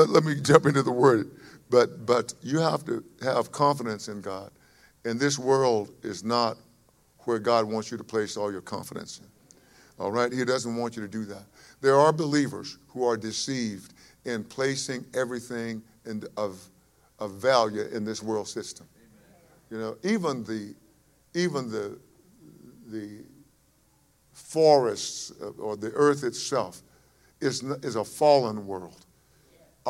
let, let me jump into the word. But, but you have to have confidence in God. And this world is not where God wants you to place all your confidence. All right? He doesn't want you to do that. There are believers who are deceived in placing everything in, of, of value in this world system. You know, even the, even the, the forests uh, or the earth itself is, is a fallen world.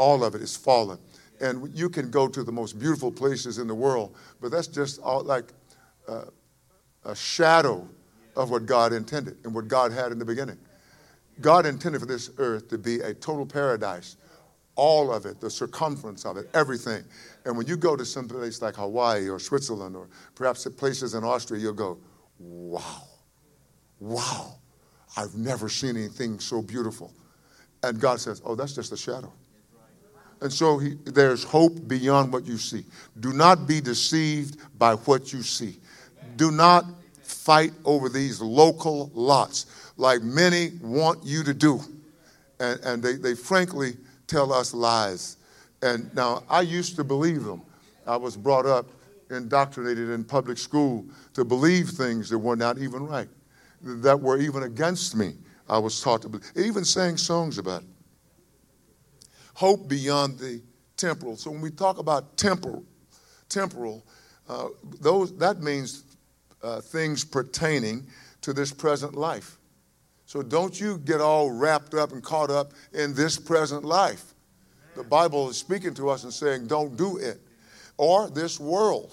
All of it is fallen. And you can go to the most beautiful places in the world, but that's just all like uh, a shadow of what God intended and what God had in the beginning. God intended for this earth to be a total paradise. All of it, the circumference of it, everything. And when you go to some place like Hawaii or Switzerland or perhaps places in Austria, you'll go, wow, wow, I've never seen anything so beautiful. And God says, oh, that's just a shadow. And so he, there's hope beyond what you see. Do not be deceived by what you see. Do not fight over these local lots like many want you to do. And, and they, they frankly tell us lies. And now I used to believe them. I was brought up, indoctrinated in public school to believe things that were not even right, that were even against me. I was taught to believe, even sang songs about it. Hope beyond the temporal. So when we talk about temporal, temporal, uh, those that means uh, things pertaining to this present life. So don't you get all wrapped up and caught up in this present life. The Bible is speaking to us and saying, don't do it. Or this world.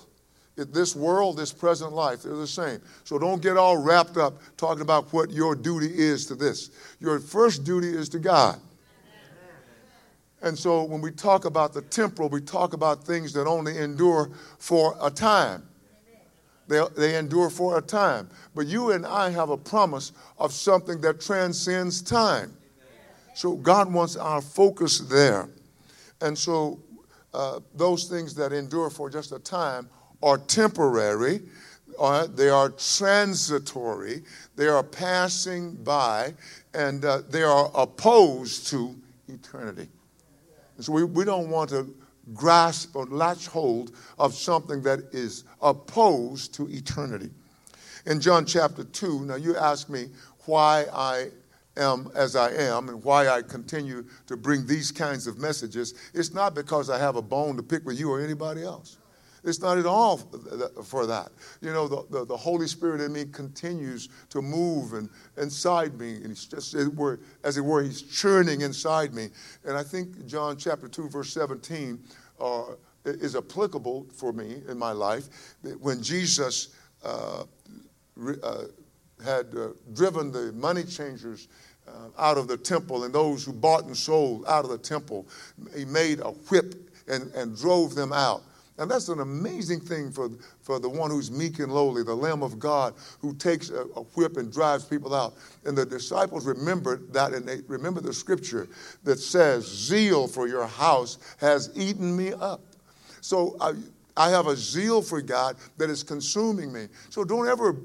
This world, this present life, they're the same. So don't get all wrapped up talking about what your duty is to this. Your first duty is to God. And so when we talk about the temporal, we talk about things that only endure for a time. They, they endure for a time. But you and I have a promise of something that transcends time. So God wants our focus there. And so uh, those things that endure for just a time are temporary, uh, they are transitory, they are passing by, and uh, they are opposed to eternity. And so we, we don't want to grasp or latch hold of something that is opposed to eternity. In John chapter 2, now you ask me why I am as I am and why I continue to bring these kinds of messages. It's not because I have a bone to pick with you or anybody else. It's not at all for that. You know, the, the, the, Holy Spirit in me continues to move and inside me, and he's just, as it, were, as it were, he's churning inside me. And I think John chapter 2, verse 17 uh, is applicable for me in my life. When Jesus uh, uh, had uh, driven the money changers uh, out of the temple and those who bought and sold out of the temple, he made a whip and, and drove them out. And that's an amazing thing for, for the one who's meek and lowly, the Lamb of God, who takes a, a, whip and drives people out. And the disciples remembered that, and they remember the scripture that says, Zeal for your house has eaten me up. So I, I have a zeal for God that is consuming me. So don't ever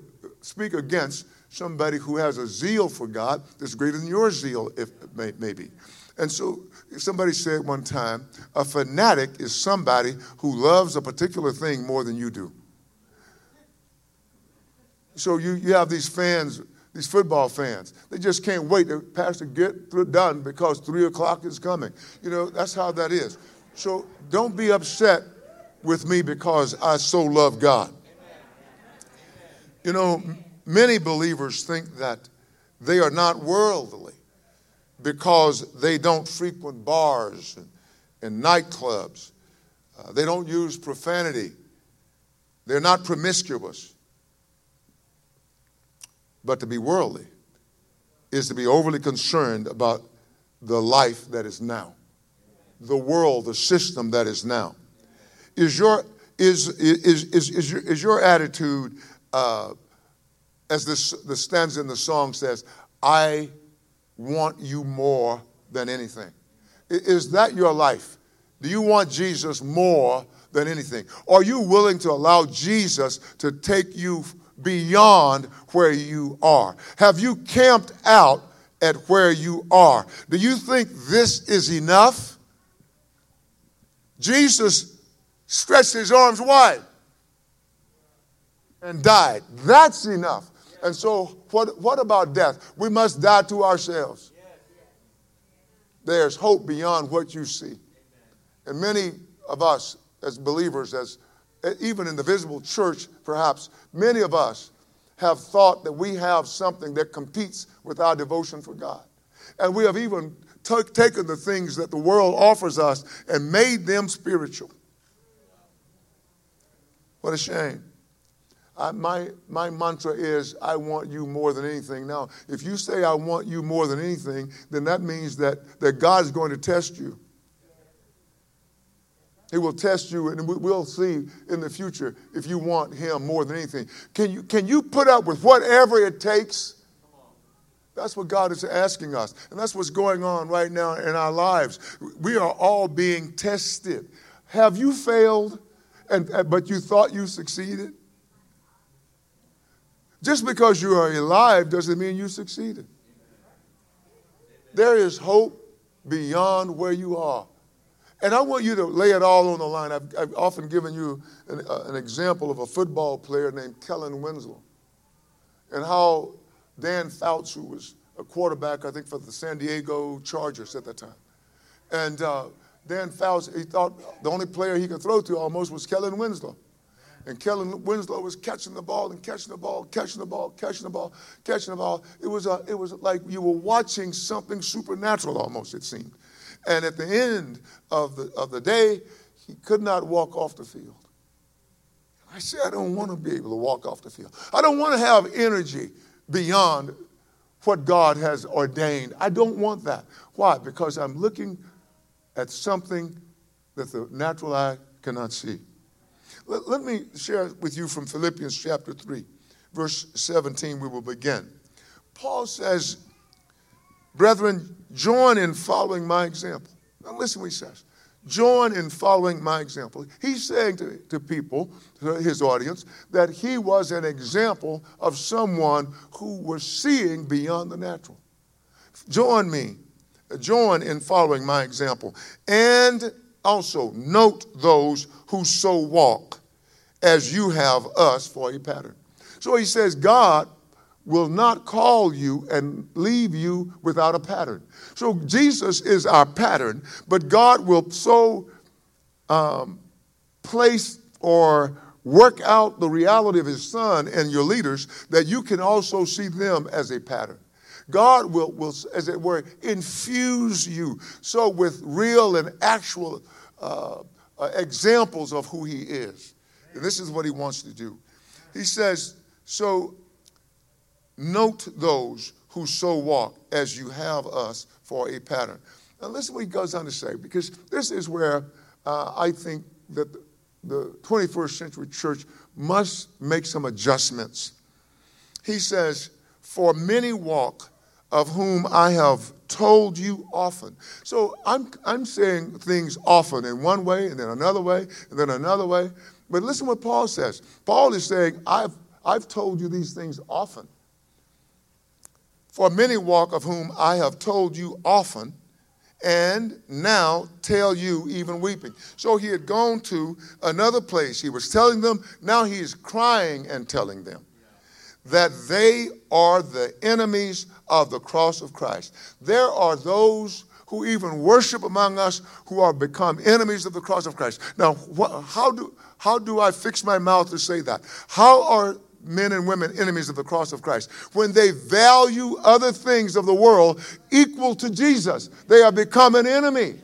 speak against somebody who has a zeal for God that's greater than your zeal, if maybe. And so somebody said one time, a fanatic is somebody who loves a particular thing more than you do. So you, you have these fans, these football fans. They just can't wait to pastor get through, done because three o'clock is coming. You know, that's how that is. So don't be upset with me because I so love God. You know, many believers think that they are not worldly because they don't frequent bars and, and nightclubs. Uh, they don't use profanity. They're not promiscuous. But to be worldly is to be overly concerned about the life that is now, the world, the system that is now. Is your, is, is, is, is, your, is your attitude, uh, as this, the stanza in the song says, I want you more than anything? Is that your life? Do you want Jesus more than anything? Are you willing to allow Jesus to take you beyond where you are? Have you camped out at where you are? Do you think this is enough? Jesus stretched his arms wide and died. That's enough. And so, what, what about death? We must die to ourselves. There's hope beyond what you see. And many of us, as believers, as even in the visible church, perhaps, many of us have thought that we have something that competes with our devotion for God. And we have even t- taken the things that the world offers us and made them spiritual. What a shame. I, my, my mantra is, I want you more than anything. Now, if you say, I want you more than anything, then that means that, that God is going to test you. He will test you, and we'll see in the future if you want Him more than anything. Can you, can you put up with whatever it takes? That's what God is asking us. And that's what's going on right now in our lives. We are all being tested. Have you failed, and, but you thought you succeeded? Just because you are alive doesn't mean you succeeded. There is hope beyond where you are. And I want you to lay it all on the line. I've, I've often given you an, uh, an, example of a football player named Kellen Winslow and how Dan Fouts, who was a quarterback, I think, for the San Diego Chargers at that time. And uh, Dan Fouts, he thought the only player he could throw to almost was Kellen Winslow. And Kellen Winslow was catching the ball and catching the ball, catching the ball, catching the ball, catching the ball. It was, a, it was like you were watching something supernatural almost, it seemed. And at the end of the, of the day, he could not walk off the field. I said, I don't want to be able to walk off the field. I don't want to have energy beyond what God has ordained. I don't want that. Why? Because I'm looking at something that the natural eye cannot see. Let, let me share with you from Philippians chapter 3, verse 17, we will begin. Paul says, Brethren, join in following my example. Now, listen what he says. Join in following my example. He's saying to, to people, to his audience, that he was an example of someone who was seeing beyond the natural. Join me, join in following my example. And also note those who so walk as you have us for a pattern. So he says, God will not call you and leave you without a pattern. So Jesus is our pattern, but God will so um, place or work out the reality of his son and your leaders that you can also see them as a pattern. God will, will as it were, infuse you so with real and actual uh, uh, examples of who he is. And this is what he wants to do. He says, So Note those who so walk as you have us for a pattern. Now, listen what he goes on to say, because this is where uh, I think that the 21st century church must make some adjustments. He says, For many walk, of whom I have told you often. So I'm, I'm saying things often in one way, and then another way, and then another way. But listen what Paul says. Paul is saying, I've, I've told you these things often. For many walk of whom I have told you often, and now tell you even weeping. So he had gone to another place. He was telling them, now he is crying and telling them that they are the enemies of the cross of Christ. There are those who even worship among us who are become enemies of the cross of Christ. Now, wh- how do how do I fix my mouth to say that? How are men and women enemies of the cross of Christ. When they value other things of the world equal to Jesus, they are become an enemy.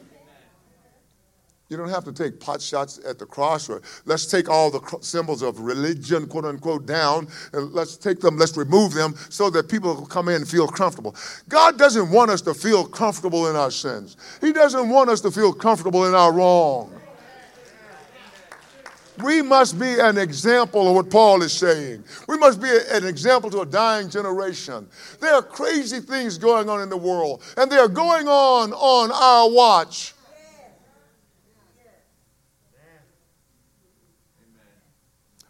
You don't have to take pot shots at the cross let's take all the symbols of religion, quote unquote, down and let's take them, let's remove them so that people will come in and feel comfortable. God doesn't want us to feel comfortable in our sins, He doesn't want us to feel comfortable in our wrong. We must be an example of what Paul is saying. We must be an example to a dying generation. There are crazy things going on in the world, and they are going on on our watch.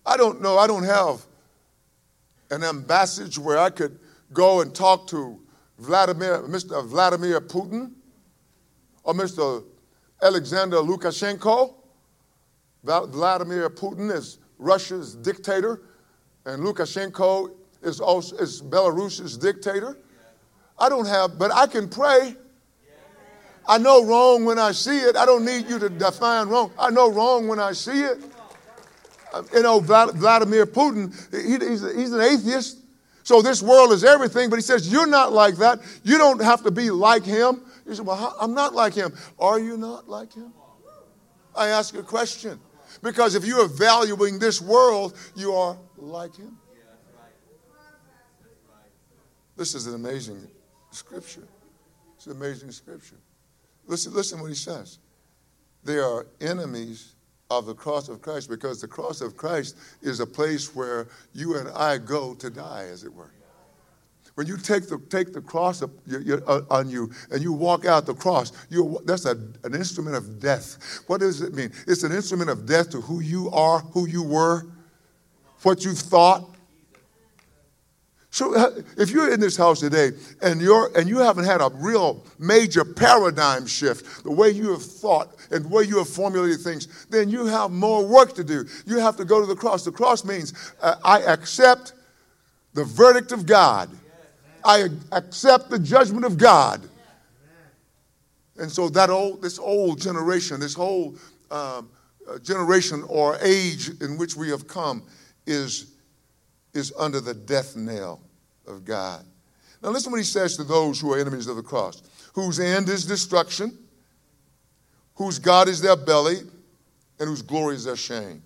I don't know, I don't have an embassage where I could go and talk to Vladimir, Mr. Vladimir Putin or Mr. Alexander Lukashenko Vladimir Putin is Russia's dictator, and Lukashenko is, also, is Belarus's dictator. I don't have, but I can pray. I know wrong when I see it. I don't need you to define wrong. I know wrong when I see it. You know, Vladimir Putin, he's, an atheist. So this world is everything, but he says, You're not like that. You don't have to be like him. You say, Well, I'm not like him. Are you not like him? I ask a question. Because if you are valuing this world, you are like him. This is an amazing scripture. It's an amazing scripture. Listen, listen what he says. They are enemies of the cross of Christ because the cross of Christ is a place where you and I go to die, as it were. When you take the, take the cross up, you, you, uh, on you and you walk out the cross, that's a, an instrument of death. What does it mean? It's an instrument of death to who you are, who you were, what you thought, so uh, if you're in this house today and you're and you haven't had a real major paradigm shift, the way you have thought and the way you have formulated things, then you have more work to do. You have to go to the cross. The cross means uh, I accept the verdict of God. I accept the judgment of God. And so that old, this old generation, this whole um, uh, generation or age in which we have come is is under the death knell of God. Now, listen what he says to those who are enemies of the cross, whose end is destruction, whose God is their belly, and whose glory is their shame.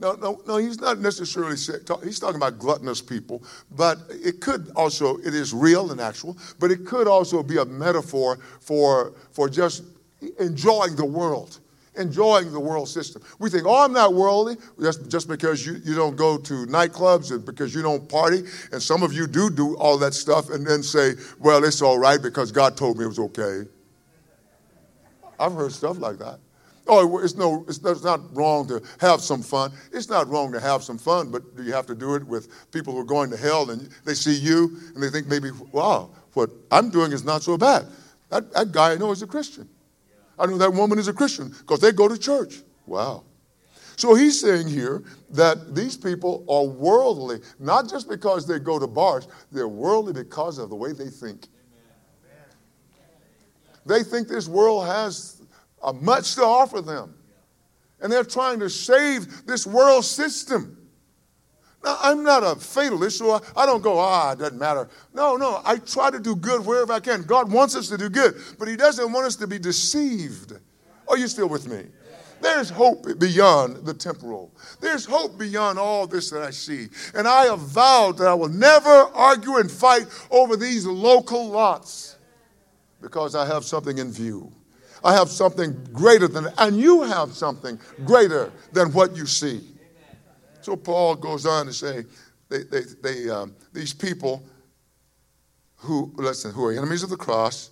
No, no, no, he's not necessarily talk, he's talking about gluttonous people, but it could also, it is real and actual, but it could also be a metaphor for, for just enjoying the world enjoying the world system. We think, oh, I'm not worldly, just, just because you, you don't go to nightclubs and because you don't party. And some of you do do all that stuff and then say, well, it's all right because God told me it was okay. I've heard stuff like that. Oh, it's, no, it's, it's not wrong to have some fun. It's not wrong to have some fun, but do you have to do it with people who are going to hell and they see you and they think maybe, wow, what I'm doing is not so bad. That, that guy I know is a Christian. I know that woman is a Christian because they go to church. Wow. So he's saying here that these people are worldly, not just because they go to bars, they're worldly because of the way they think. They think this world has uh, much to offer them. And they're trying to save this world system. Now, I'm not a fatalist, so I don't go, ah, it doesn't matter. No, no, I try to do good wherever I can. God wants us to do good, but He doesn't want us to be deceived. Are you still with me? There's hope beyond the temporal. There's hope beyond all this that I see. And I have vowed that I will never argue and fight over these local lots because I have something in view. I have something greater than, and you have something greater than what you see. So Paul goes on to say, they, they, they, um, these people who, listen, who are enemies of the cross,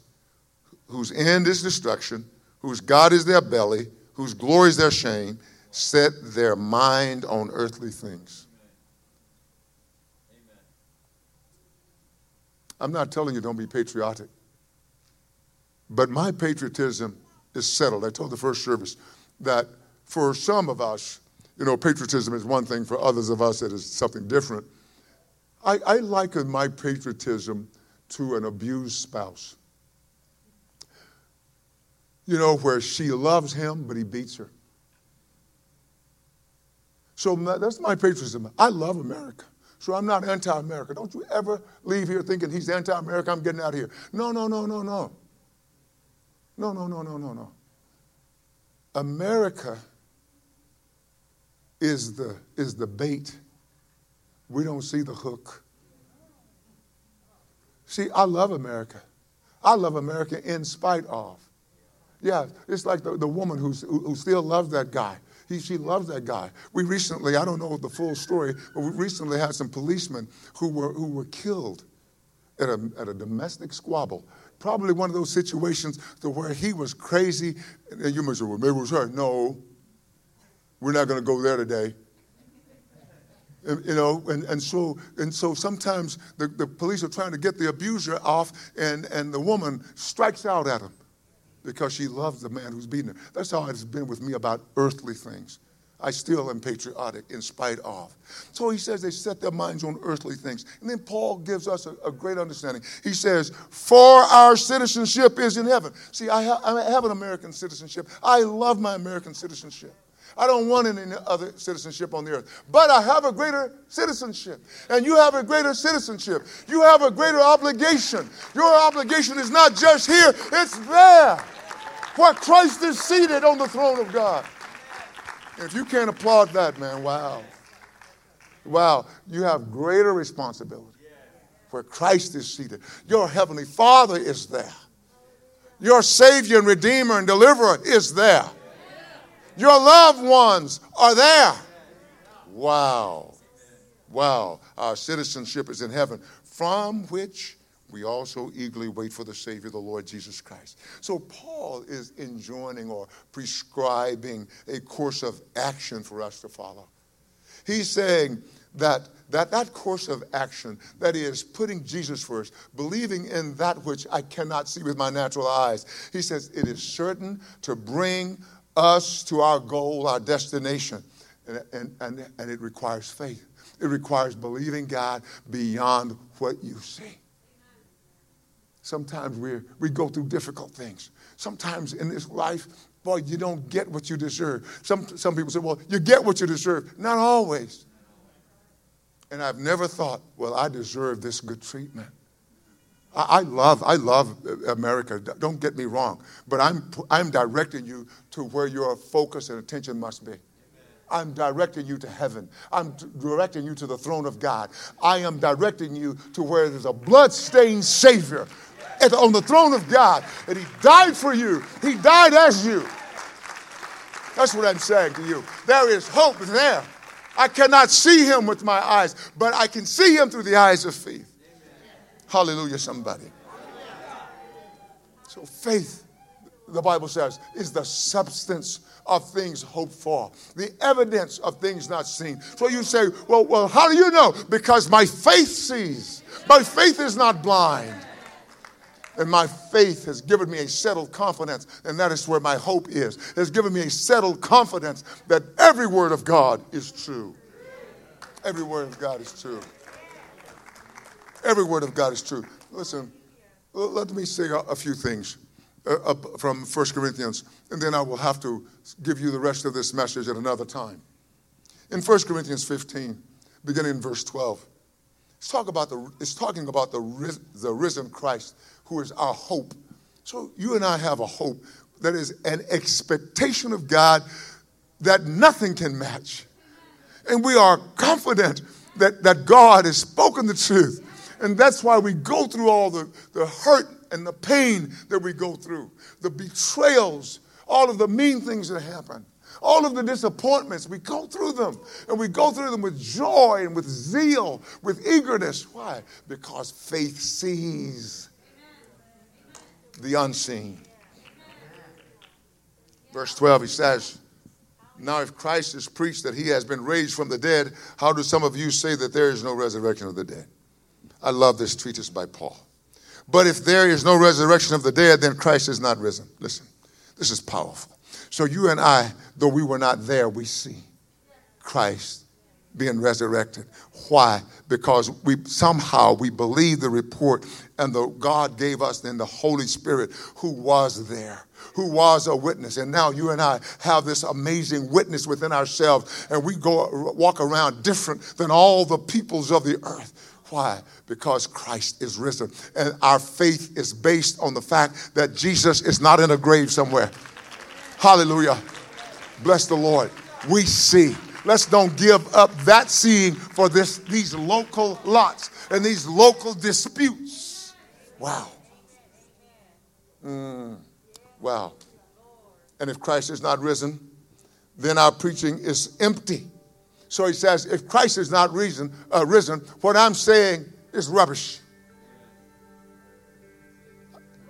whose end is destruction, whose God is their belly, whose glory is their shame, set their mind on earthly things. I'm not telling you don't be patriotic, but my patriotism is settled. I told the first service that for some of us, you know, patriotism is one thing, for others of us, it is something different. I, I liken my patriotism to an abused spouse. You know, where she loves him, but he beats her. So that's my patriotism. I love America. So I'm not anti America. Don't you ever leave here thinking he's anti America, I'm getting out of here. No, no, no, no, no. No, no, no, no, no, no. America is the, is the bait. We don't see the hook. See, I love America. I love America in spite of. Yeah, it's like the, the woman who's, who, still loves that guy. He, she loves that guy. We recently, I don't know the full story, but we recently had some policemen who were, who were killed at a, at a domestic squabble. Probably one of those situations to where he was crazy. And you might say, well, maybe it was her. No, we're not going to go there today. And, you know, and, and so and so sometimes the, the police are trying to get the abuser off, and, and the woman strikes out at him because she loves the man who's beating her. That's how it's been with me about earthly things. I still am patriotic in spite of. So he says they set their minds on earthly things. And then Paul gives us a, a great understanding. He says, For our citizenship is in heaven. See, I, ha- I have an American citizenship. I love my American citizenship. I don't want any other citizenship on the earth. But I have a greater citizenship. And you have a greater citizenship. You have a greater obligation. Your obligation is not just here, it's there, where Christ is seated on the throne of God. If you can't applaud that, man, wow. Wow, you have greater responsibility where Christ is seated. Your heavenly Father is there. Your Savior and Redeemer and Deliverer is there. Your loved ones are there. Wow. Wow. Our citizenship is in heaven, from which we also eagerly wait for the Savior, the Lord Jesus Christ. So Paul is enjoining or prescribing a course of action for us to follow. He's saying that that, that course of action, that is putting Jesus first, believing in that which I cannot see with my natural eyes, he says it is certain to bring us to our goal, our destination. And, and, and, and it requires faith. It requires believing God beyond what you see. Sometimes we we go through difficult things. Sometimes in this life, boy, you don't get what you deserve. Some, some people say, well, you get what you deserve. Not always. And I've never thought, well, I deserve this good treatment. I, love, I love America. Don't get me wrong. But I'm, I'm directing you to where your focus and attention must be. I'm directing you to heaven. I'm directing you to the throne of God. I am directing you to where there's a blood-stained Savior on the throne of God, and He died for you. He died as you. That's what I'm saying to you. There is hope there. I cannot see Him with my eyes, but I can see Him through the eyes of faith. Hallelujah, somebody. So, faith, the Bible says, is the substance of things hoped for, the evidence of things not seen. So you say, well, well, how do you know? Because my faith sees. My faith is not blind. And my faith has given me a settled confidence, and that is where my hope is. It has given me a settled confidence that every word of God is true. Every word of God is true. Every word of God is true. Listen, let me say a, few things uh, from 1 Corinthians, and then I will have to give you the rest of this message at another time. In 1 Corinthians 15, beginning in verse 12, it's, talk about the, it's talking about the, the risen Christ who is our hope. So you and I have a hope that is an expectation of God that nothing can match. And we are confident that, that God has spoken the truth. And that's why we go through all the, the hurt and the pain that we go through, the betrayals, all of the mean things that happen, all of the disappointments. We go through them. And we go through them with joy and with zeal, with eagerness. Why? Because faith sees the unseen. Verse 12, he says, Now if Christ is preached that he has been raised from the dead, how do some of you say that there is no resurrection of the dead? I love this treatise by Paul. But if there is no resurrection of the dead, then Christ is not risen. Listen, this is powerful. So you and I, though we were not there, we see Christ being resurrected. Why? Because we somehow we believe the report and the God gave us then the Holy Spirit who was there, who was a witness. And now you and I have this amazing witness within ourselves, and we go walk around different than all the peoples of the earth. Why? Because Christ is risen. And our faith is based on the fact that Jesus is not in a grave somewhere. Hallelujah. Bless the Lord. We see. Let's don't give up that seeing for this, these local lots and these local disputes. Wow. Mm, wow. And if Christ is not risen, then our preaching is empty. So he says, if Christ is not reason, uh, risen, what I'm saying is rubbish.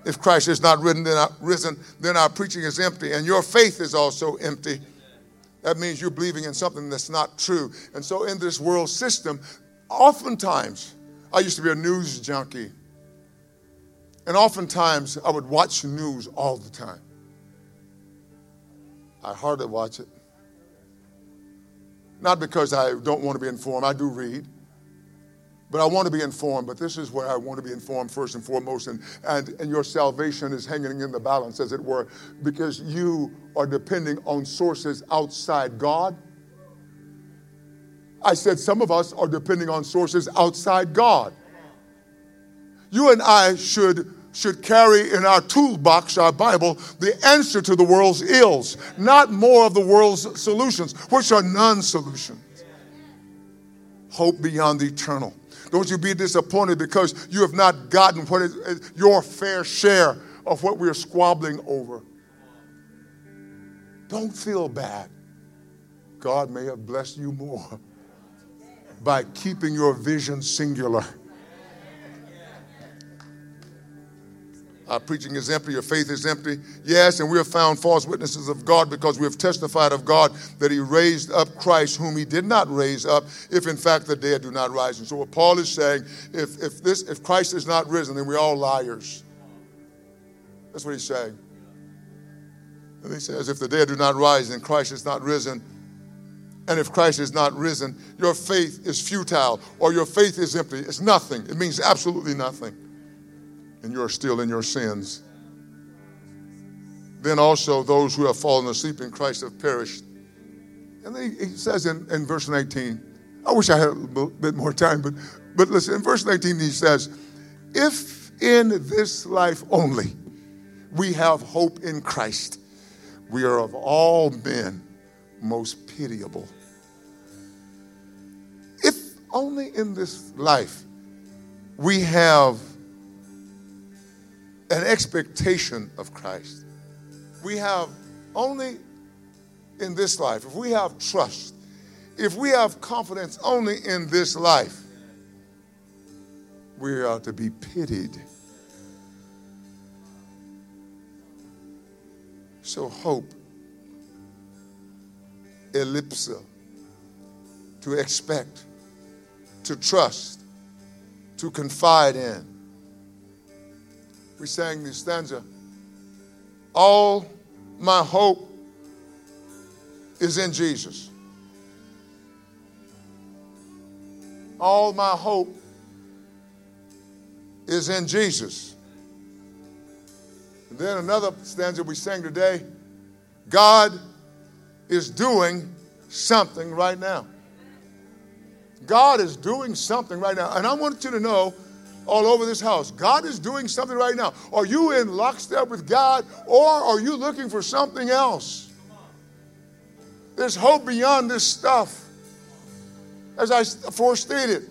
If Christ is not risen then, our, risen, then our preaching is empty, and your faith is also empty. That means you're believing in something that's not true. And so, in this world system, oftentimes, I used to be a news junkie. And oftentimes I would watch news all the time. I hardly watch it. Not because I don't want to be informed, I do read. But I want to be informed, but this is where I want to be informed first and foremost. And, and, and your salvation is hanging in the balance, as it were, because you are depending on sources outside God. I said some of us are depending on sources outside God. You and I should should carry in our toolbox, our Bible, the answer to the world's ills, not more of the world's solutions, which are non solutions. Hope beyond the eternal. Don't you be disappointed because you have not gotten what is your fair share of what we're squabbling over. Don't feel bad. God may have blessed you more by keeping your vision singular. Our preaching is empty, your faith is empty. Yes, and we have found false witnesses of God because we have testified of God that He raised up Christ, whom He did not raise up, if in fact the dead do not rise. And so what Paul is saying, if, if this if Christ is not risen, then we're all liars. That's what he's saying. And he says, if the dead do not rise, then Christ is not risen. And if Christ is not risen, your faith is futile or your faith is empty. It's nothing. It means absolutely nothing and you are still in your sins. Then also those who have fallen asleep in Christ have perished. And then he, says in, in verse 19, I wish I had a bit more time, but, but listen, in verse 19 he says, If in this life only we have hope in Christ, we are of all men most pitiable. If only in this life we have an expectation of Christ. We have only in this life, if we have trust, if we have confidence only in this life, we are to be pitied. So, hope, ellipsa, to expect, to trust, to confide in we sang this stanza. All my hope is in Jesus. All my hope is in Jesus. And then another stanza we sang today God is doing something right now. God is doing something right now. And I want you to know all over this house. God is doing something right now. Are you in lockstep with God or are you looking for something else? There's hope beyond this stuff. As I forestated,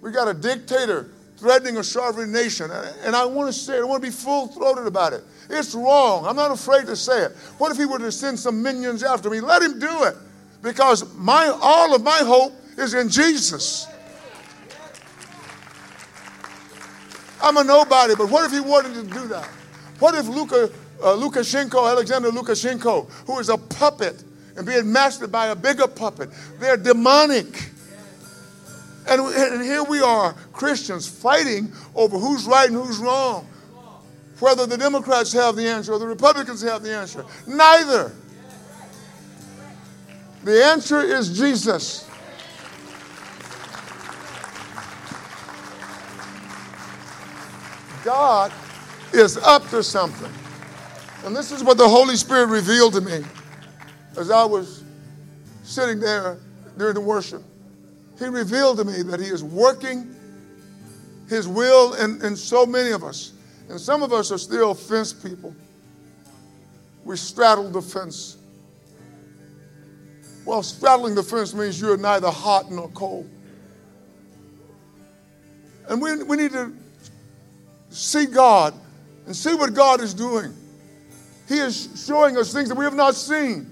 we got a dictator threatening a sovereign nation. And I want to say it, I want to be full throated about it. It's wrong. I'm not afraid to say it. What if he were to send some minions after me? Let him do it. Because my all of my hope is in Jesus. I'm a nobody, but what if he wanted to do that? What if Luka, uh, Lukashenko, Alexander Lukashenko, who is a puppet and being mastered by a bigger puppet, they're demonic. And, and here we are, Christians, fighting over who's right and who's wrong. Whether the Democrats have the answer or the Republicans have the answer. Neither. The answer is Jesus. God is up to something. And this is what the Holy Spirit revealed to me as I was sitting there during the worship. He revealed to me that He is working His will in, in so many of us. And some of us are still fence people. We straddle the fence. Well, straddling the fence means you're neither hot nor cold. And we, we need to see God and see what God is doing. He is showing us things that we have not seen.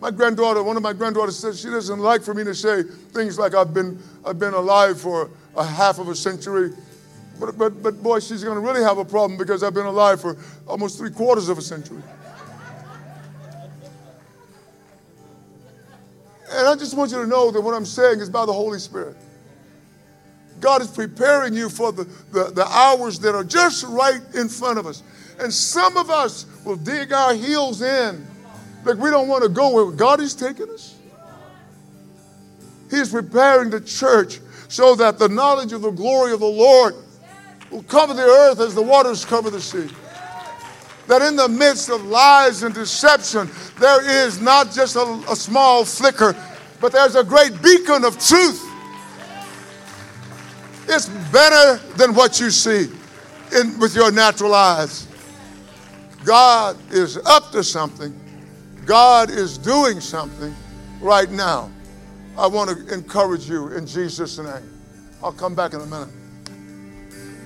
My granddaughter, one of my granddaughters says she doesn't like for me to say things like I've been, I've been alive for a half of a century. But, but, but boy, she's going to really have a problem because I've been alive for almost three quarters of a century. And I just want you to know that what I'm saying is by the Holy Spirit. God is preparing you for the, the, the, hours that are just right in front of us. And some of us will dig our heels in Like we don't want to go where God is taking us. He's preparing the church so that the knowledge of the glory of the Lord will cover the earth as the waters cover the sea. That in the midst of lies and deception, there is not just a, a small flicker, but there's a great beacon of truth. It's better than what you see in, with your natural eyes. God is up to something. God is doing something right now. I want to encourage you in Jesus' name. I'll come back in a minute.